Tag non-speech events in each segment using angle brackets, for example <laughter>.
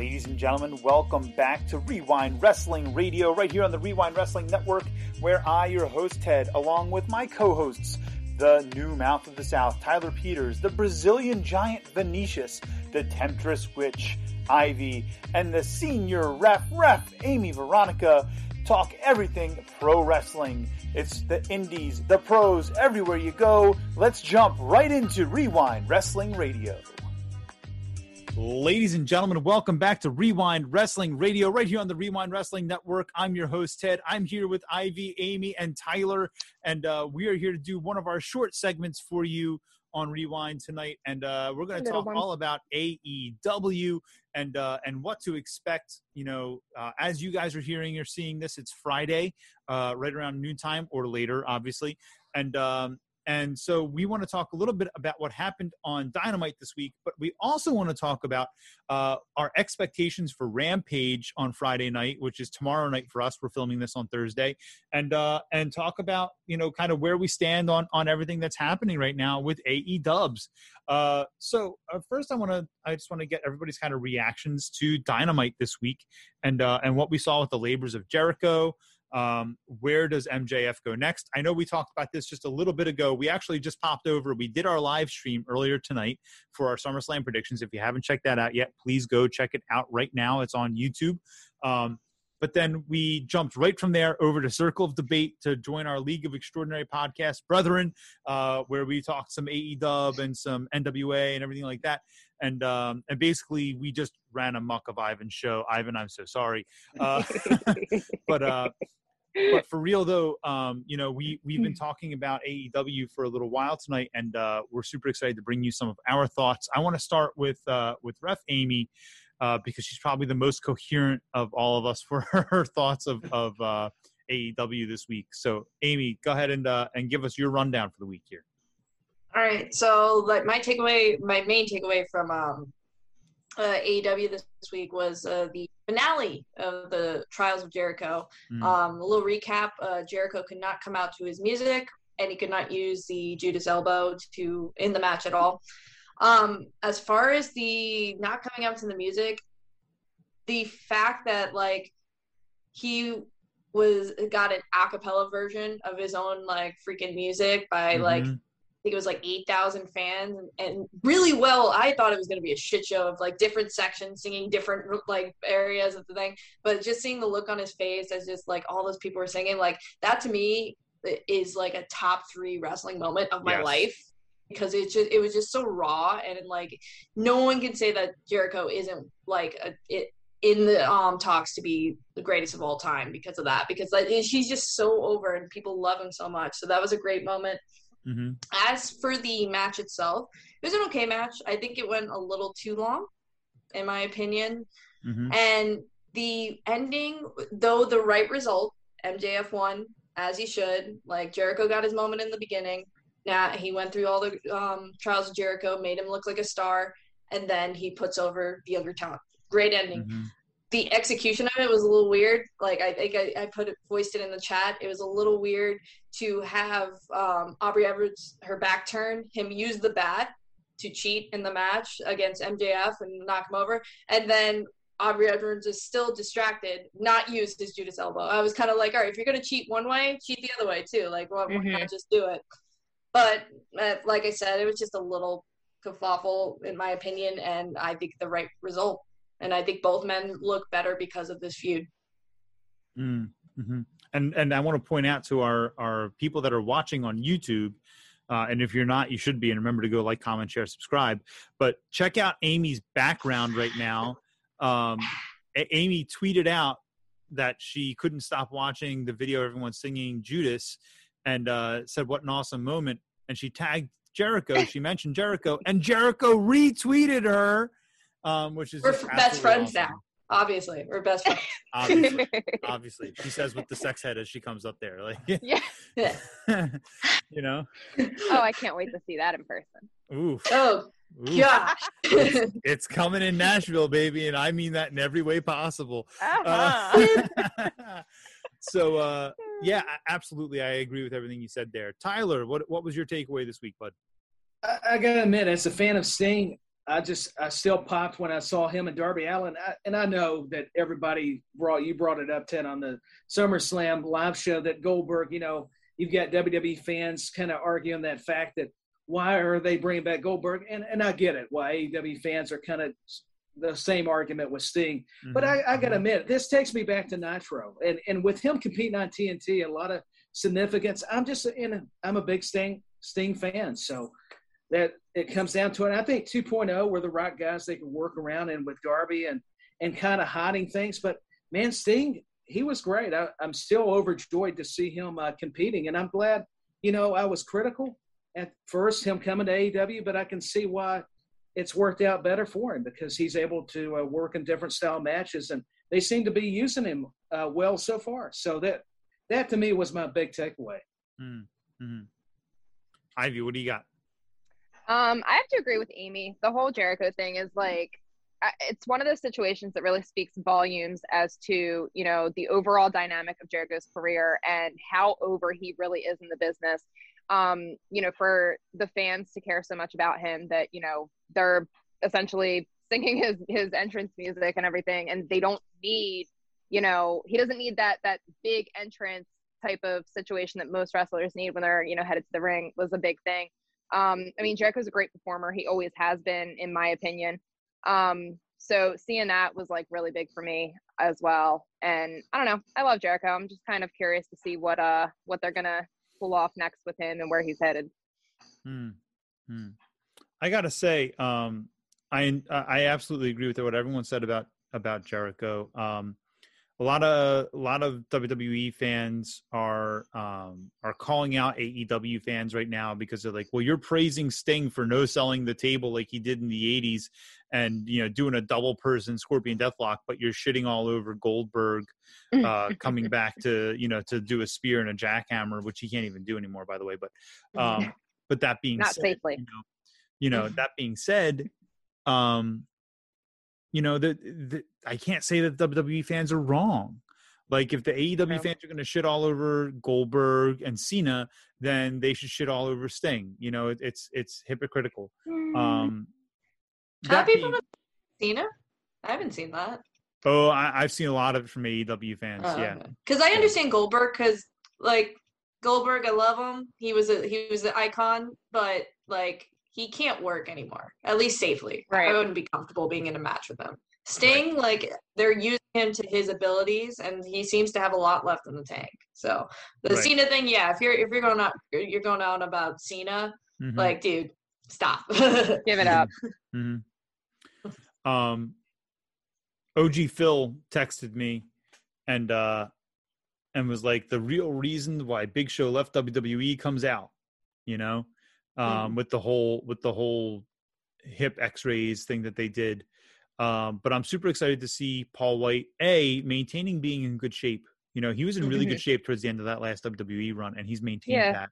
Ladies and gentlemen, welcome back to Rewind Wrestling Radio, right here on the Rewind Wrestling Network, where I, your host Ted, along with my co hosts, the new mouth of the South, Tyler Peters, the Brazilian giant Venetius, the temptress witch, Ivy, and the senior ref, ref, Amy Veronica, talk everything pro wrestling. It's the indies, the pros, everywhere you go. Let's jump right into Rewind Wrestling Radio. Ladies and gentlemen, welcome back to Rewind Wrestling Radio, right here on the Rewind Wrestling Network. I'm your host, Ted. I'm here with Ivy, Amy, and Tyler, and uh, we are here to do one of our short segments for you on Rewind tonight, and uh, we're going to talk one. all about AEW and uh, and what to expect. You know, uh, as you guys are hearing or seeing this, it's Friday, uh, right around noontime or later, obviously, and um, and so we want to talk a little bit about what happened on Dynamite this week, but we also want to talk about uh, our expectations for Rampage on Friday night, which is tomorrow night for us. We're filming this on Thursday, and uh, and talk about you know kind of where we stand on on everything that's happening right now with AE Dubs. Uh, so uh, first, I want to I just want to get everybody's kind of reactions to Dynamite this week, and uh, and what we saw with the labors of Jericho. Um, where does MJF go next? I know we talked about this just a little bit ago. We actually just popped over. We did our live stream earlier tonight for our SummerSlam predictions. If you haven't checked that out yet, please go check it out right now. It's on YouTube. Um, but then we jumped right from there over to Circle of Debate to join our League of Extraordinary Podcast Brethren, uh, where we talked some AE Dub and some NWA and everything like that. And um, and basically we just ran a muck of Ivan's show. Ivan, I'm so sorry. Uh, <laughs> but uh, but for real though, um, you know, we we've been talking about AEW for a little while tonight, and uh, we're super excited to bring you some of our thoughts. I want to start with uh, with Ref Amy uh, because she's probably the most coherent of all of us <laughs> for her thoughts of of uh, AEW this week. So, Amy, go ahead and uh, and give us your rundown for the week here. All right. So, like my takeaway, my main takeaway from um, uh, AEW this week was uh, the finale of the Trials of Jericho. Mm. Um, a little recap: uh, Jericho could not come out to his music, and he could not use the Judas elbow to in the match at all. Um, as far as the not coming out to the music, the fact that like he was got an acapella version of his own like freaking music by mm-hmm. like think it was like 8,000 fans and, and, really well. I thought it was going to be a shit show of like different sections singing different like areas of the thing. But just seeing the look on his face as just like all those people were singing, like that to me is like a top three wrestling moment of my yes. life because it just it was just so raw and like no one can say that Jericho isn't like a, it in the um talks to be the greatest of all time because of that because like he's just so over and people love him so much so that was a great moment Mm-hmm. As for the match itself, it was an okay match. I think it went a little too long, in my opinion. Mm-hmm. And the ending, though the right result, MJF won as he should. Like Jericho got his moment in the beginning. Now he went through all the um, trials of Jericho, made him look like a star, and then he puts over the younger talent. Great ending. Mm-hmm the execution of it was a little weird. Like I think I, I, put it voiced it in the chat. It was a little weird to have um, Aubrey Edwards her back turn, him use the bat to cheat in the match against MJF and knock him over, and then Aubrey Edwards is still distracted, not use his Judas elbow. I was kind of like, all right, if you're gonna cheat one way, cheat the other way too. Like, well, mm-hmm. not just do it? But uh, like I said, it was just a little kerfuffle in my opinion, and I think the right result and I think both men look better because of this feud. Mm, mm-hmm. And and I want to point out to our our people that are watching on YouTube. Uh, and if you're not, you should be. And remember to go like, comment, share, subscribe. But check out Amy's background right now. Um, Amy tweeted out that she couldn't stop watching the video everyone singing Judas and uh, said, What an awesome moment. And she tagged Jericho. She mentioned Jericho, and Jericho retweeted her um, which is we're best friends awesome. now. Obviously, we're best friends. <laughs> obviously, <laughs> obviously, she says with the sex head as she comes up there, like yeah, <laughs> you know. Oh, I can't wait to see that in person. Ooh. Oh. Yeah, it's, it's, coming in Nashville, baby, and I mean that in every way possible. Uh-huh. Uh, so, uh, yeah, absolutely, I agree with everything you said there. Tyler, what what was your takeaway this week, bud? I, I gotta admit, as a fan of Sting, I just I still popped when I saw him and Darby Allin. I, and I know that everybody brought you brought it up Ted on the SummerSlam live show that Goldberg, you know, you've got WWE fans kind of arguing that fact that why are they bringing back Goldberg, and and I get it why AEW fans are kind of the same argument with Sting, mm-hmm. but I, I got to admit this takes me back to Nitro, and and with him competing on TNT, a lot of significance. I'm just in a, I'm a big Sting Sting fan, so that it comes down to it. I think 2.0 were the right guys they could work around and with Darby and and kind of hiding things. But man, Sting, he was great. I, am still overjoyed to see him uh, competing, and I'm glad. You know, I was critical at first him coming to AEW, but I can see why it's worked out better for him because he's able to uh, work in different style matches, and they seem to be using him uh, well so far. So that that to me was my big takeaway. Mm-hmm. Ivy, what do you got? Um, I have to agree with Amy. The whole Jericho thing is like, it's one of those situations that really speaks volumes as to you know the overall dynamic of Jericho's career and how over he really is in the business. Um, you know, for the fans to care so much about him that you know they're essentially singing his his entrance music and everything, and they don't need you know he doesn't need that that big entrance type of situation that most wrestlers need when they're you know headed to the ring was a big thing um, I mean, Jericho's a great performer. He always has been, in my opinion. Um, so seeing that was like really big for me as well. And I don't know, I love Jericho. I'm just kind of curious to see what uh what they're gonna pull off next with him and where he's headed. Hmm. hmm. I gotta say, um, I I absolutely agree with what everyone said about about Jericho. Um, a lot of a lot of WWE fans are um, are calling out AEW fans right now because they're like, well, you're praising Sting for no selling the table like he did in the '80s, and you know doing a double person Scorpion Deathlock, but you're shitting all over Goldberg uh, coming back <laughs> to you know to do a spear and a jackhammer, which he can't even do anymore, by the way. But um, but that being not said, safely, you know, you know that being said, um, you know that I can't say that WWE fans are wrong. Like if the AEW fans are going to shit all over Goldberg and Cena, then they should shit all over Sting. You know, it, it's it's hypocritical. Mm. Um, Have people being, Cena? I haven't seen that. Oh, I, have seen a lot of it from AEW fans. Oh, yeah, because I understand Goldberg because like Goldberg, I love him. He was a he was an icon, but like he can't work anymore, at least safely. Right. I wouldn't be comfortable being in a match with him. Sting, right. like they're using him to his abilities, and he seems to have a lot left in the tank. So the right. Cena thing, yeah, if you're if you're going out you're going out about Cena, mm-hmm. like dude, stop, <laughs> give it up. Mm-hmm. Um, OG Phil texted me, and uh, and was like, the real reason why Big Show left WWE comes out, you know um, mm with the whole with the whole hip X-rays thing that they did. Um, but I'm super excited to see Paul White a maintaining being in good shape. You know, he was in really good shape towards the end of that last WWE run, and he's maintained yeah.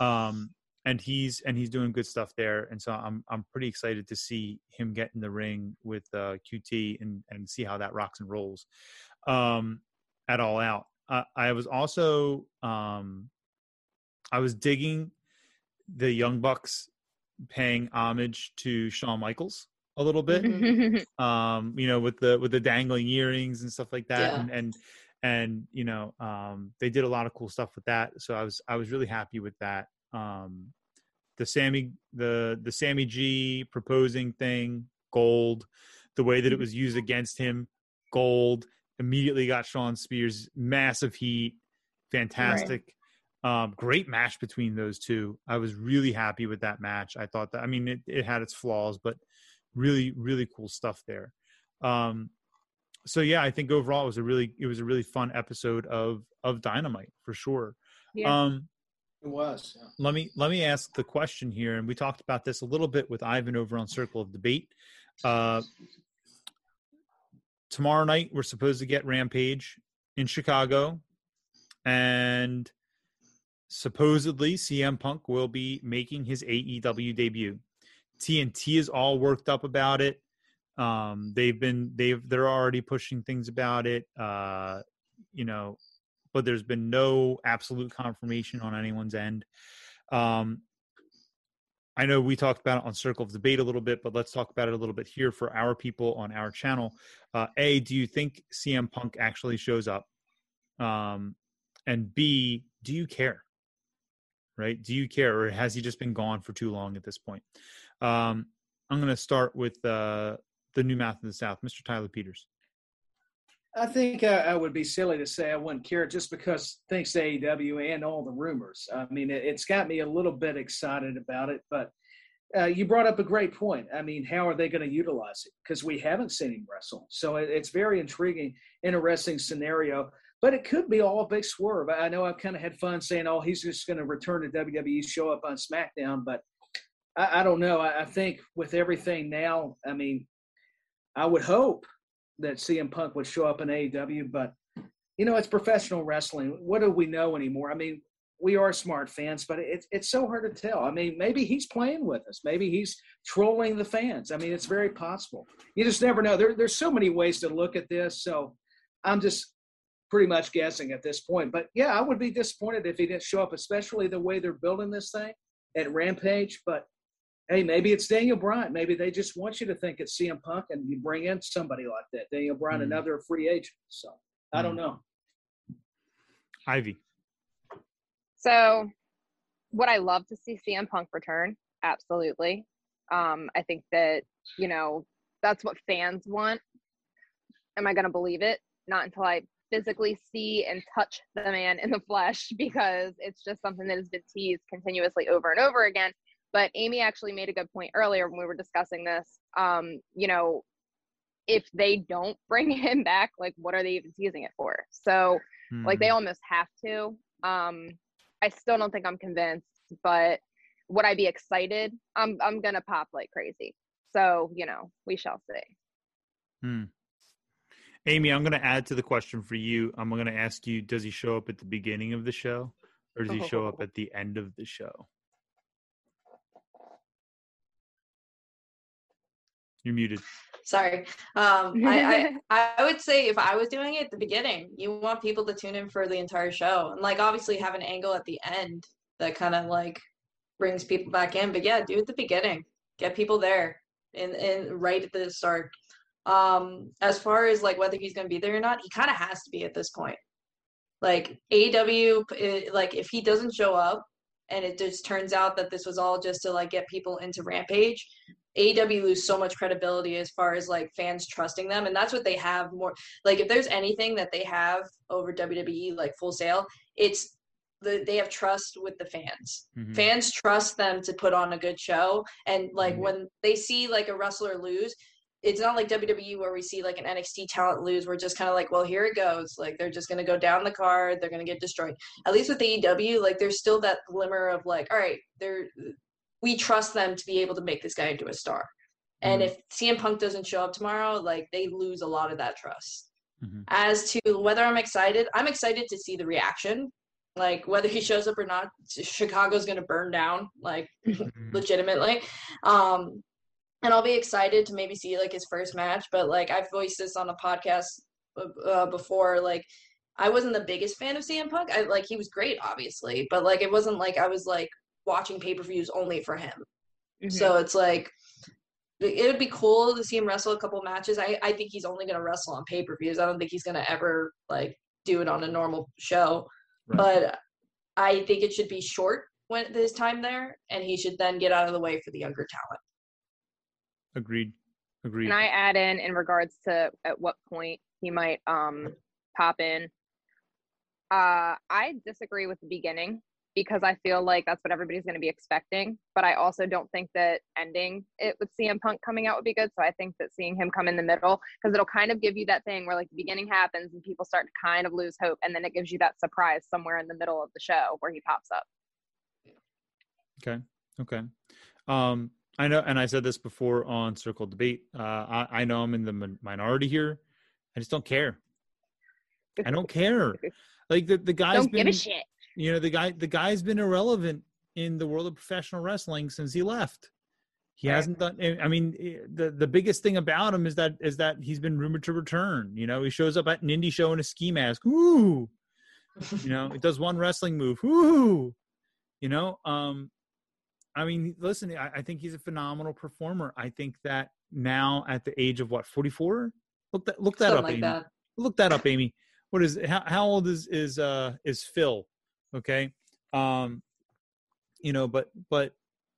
that. Um, and he's and he's doing good stuff there, and so I'm I'm pretty excited to see him get in the ring with uh, QT and and see how that rocks and rolls um, at all out. Uh, I was also um, I was digging the Young Bucks paying homage to Shawn Michaels a little bit. <laughs> um, you know, with the with the dangling earrings and stuff like that, yeah. and, and and you know, um, they did a lot of cool stuff with that. So I was I was really happy with that. Um, the Sammy the the Sammy G proposing thing, gold. The way that it was used against him, gold. Immediately got Shawn Spears massive heat, fantastic. Um, great match between those two. I was really happy with that match. I thought that, I mean, it, it had its flaws, but really, really cool stuff there. Um, so yeah, I think overall it was a really, it was a really fun episode of, of Dynamite for sure. Yeah. Um, it was. Yeah. Let me, let me ask the question here. And we talked about this a little bit with Ivan over on Circle of Debate. Uh, tomorrow night, we're supposed to get Rampage in Chicago. And supposedly CM Punk will be making his AEW debut. TNT is all worked up about it. Um, they've been they've they're already pushing things about it. Uh, you know, but there's been no absolute confirmation on anyone's end. Um, I know we talked about it on Circle of Debate a little bit, but let's talk about it a little bit here for our people on our channel. Uh, a, do you think CM Punk actually shows up? Um, and B, do you care? Right? Do you care, or has he just been gone for too long at this point? Um, I'm going to start with uh, the new mouth in the South, Mr. Tyler Peters. I think I, I, would be silly to say I wouldn't care just because thanks to AEW and all the rumors. I mean, it, has got me a little bit excited about it. But uh, you brought up a great point. I mean, how are they going to utilize it? Because we haven't seen him wrestle, so it, it's very intriguing, interesting scenario. But it could be all a big swerve. I know I've kind of had fun saying, "Oh, he's just going to return to WWE, show up on SmackDown," but I, I don't know. I, I think with everything now, I mean, I would hope that CM Punk would show up in AEW, but you know, it's professional wrestling. What do we know anymore? I mean, we are smart fans, but it's it's so hard to tell. I mean, maybe he's playing with us. Maybe he's trolling the fans. I mean, it's very possible. You just never know. There, there's so many ways to look at this. So I'm just pretty much guessing at this point. But yeah, I would be disappointed if he didn't show up, especially the way they're building this thing at Rampage. But hey, maybe it's Daniel Bryan. Maybe they just want you to think it's CM Punk and you bring in somebody like that. Daniel Bryan, mm. another free agent. So I don't hmm. know. Ivy. So would I love to see CM Punk return? Absolutely. Um, I think that, you know, that's what fans want. Am I going to believe it? Not until I physically see and touch the man in the flesh <laughs> because it's just something that has been teased continuously over and over again. But Amy actually made a good point earlier when we were discussing this. Um, you know, if they don't <laughs> bring him back, like what are they even teasing it for? So mm. like they hmm. almost have to. Um, I still don't think I'm convinced, but would I be excited? I'm I'm gonna pop like crazy. So, you know, we shall see. Hmm. Amy, I'm going to add to the question for you. I'm going to ask you: Does he show up at the beginning of the show, or does he show up at the end of the show? You're muted. Sorry. Um, I, I, <laughs> I would say if I was doing it at the beginning, you want people to tune in for the entire show, and like obviously have an angle at the end that kind of like brings people back in. But yeah, do it at the beginning. Get people there, and and right at the start. Um, as far as like whether he's going to be there or not, he kind of has to be at this point. Like AEW, eh, like if he doesn't show up, and it just turns out that this was all just to like get people into Rampage, AEW lose so much credibility as far as like fans trusting them, and that's what they have more. Like if there's anything that they have over WWE, like Full Sail, it's the, they have trust with the fans. Mm-hmm. Fans trust them to put on a good show, and like mm-hmm. when they see like a wrestler lose, it's not like WWE where we see like an NXT talent lose. We're just kind of like, well, here it goes. Like they're just gonna go down the card. They're gonna get destroyed. At least with AEW, like there's still that glimmer of like, all right, they're we trust them to be able to make this guy into a star. And mm-hmm. if CM Punk doesn't show up tomorrow, like they lose a lot of that trust. Mm-hmm. As to whether I'm excited, I'm excited to see the reaction. Like whether he shows up or not, Chicago's gonna burn down, like mm-hmm. <laughs> legitimately. Um, and I'll be excited to maybe see like his first match. But like I've voiced this on a podcast uh, before, like I wasn't the biggest fan of CM Punk. I like he was great, obviously, but like it wasn't like I was like watching pay per views only for him. Mm-hmm. So it's like it would be cool to see him wrestle a couple matches. I, I think he's only going to wrestle on pay per views. I don't think he's going to ever like do it on a normal show. Right. But I think it should be short when his time there, and he should then get out of the way for the younger talent. Agreed. Agreed. Can I add in in regards to at what point he might um pop in? Uh, I disagree with the beginning because I feel like that's what everybody's going to be expecting. But I also don't think that ending it with CM Punk coming out would be good. So I think that seeing him come in the middle, because it'll kind of give you that thing where like the beginning happens and people start to kind of lose hope. And then it gives you that surprise somewhere in the middle of the show where he pops up. Okay. Okay. Um, I know, and I said this before on Circle Debate. Uh, I, I know I'm in the minority here. I just don't care. I don't care. <laughs> Like the the guy's don't been, give a shit you know the guy the guy's been irrelevant in the world of professional wrestling since he left he right. hasn't done i mean eh, the the biggest thing about him is that is that he's been rumored to return you know he shows up at an indie show in a ski mask ooh <laughs> you know it does one wrestling move ooh you know um I mean, listen, I, I, think he's a phenomenal performer. I think that now at the age of what, 44? Look that look that Something up, like Amy. That. Look that up, Amy. What is how, how old is is uh is Phil? Okay. Um you know, but but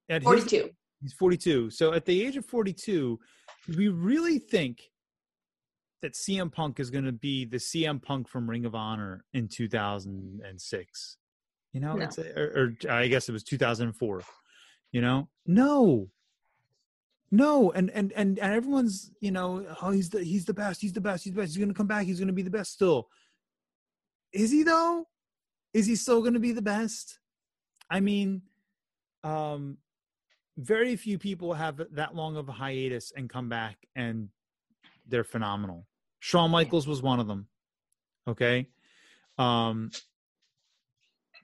at 42. His, he's 42. So at the age of 42, we really think that CM Punk is going to be the CM Punk from Ring of Honor in 2006. You know, no. it's a, or, or I guess it was 2004. You know, no, no, and and and and everyone's you know, oh, he's the he's the best, he's the best, he's the best. He's going to come back. He's going to be the best still. Is he though? Is he still going to be the best? I mean, um, very few people have that long of a hiatus and come back and they're phenomenal. Shawn Michaels was one of them. Okay. Um,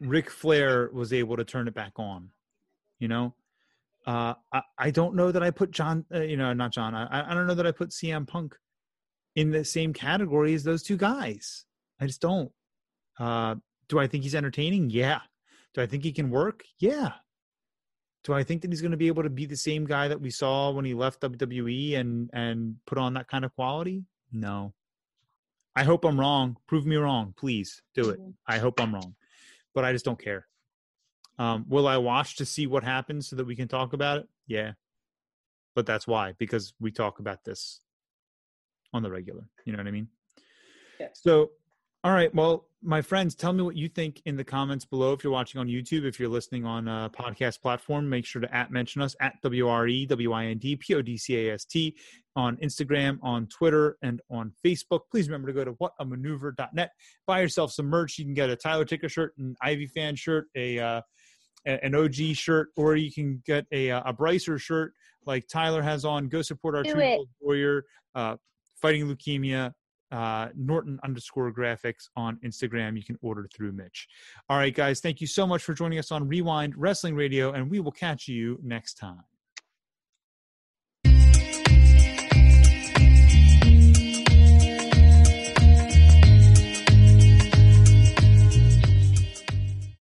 Ric Flair was able to turn it back on. You know, uh, I, I don't know that I put John, uh, you know, not John. I, I don't know that I put CM Punk in the same category as those two guys. I just don't. Uh, do I think he's entertaining? Yeah. Do I think he can work? Yeah. Do I think that he's going to be able to be the same guy that we saw when he left WWE and and put on that kind of quality? No. I hope I'm wrong. Prove me wrong, please. Do it. Mm-hmm. I hope I'm wrong, but I just don't care. Um, will I watch to see what happens so that we can talk about it? Yeah, but that's why because we talk about this on the regular. You know what I mean? Yeah. So all right. Well, my friends, tell me what you think in the comments below. If you're watching on YouTube, if you're listening on a podcast platform, make sure to at mention us at W R E W I N D P O D C A S T on Instagram, on Twitter, and on Facebook. Please remember to go to whatamaneuver.net. Buy yourself some merch. You can get a Tyler Ticker shirt, an Ivy fan shirt, a uh, an OG shirt, or you can get a a Brycer shirt like Tyler has on. Go support our True Warrior uh, fighting leukemia uh, Norton underscore graphics on Instagram. You can order through Mitch. All right, guys, thank you so much for joining us on Rewind Wrestling Radio, and we will catch you next time.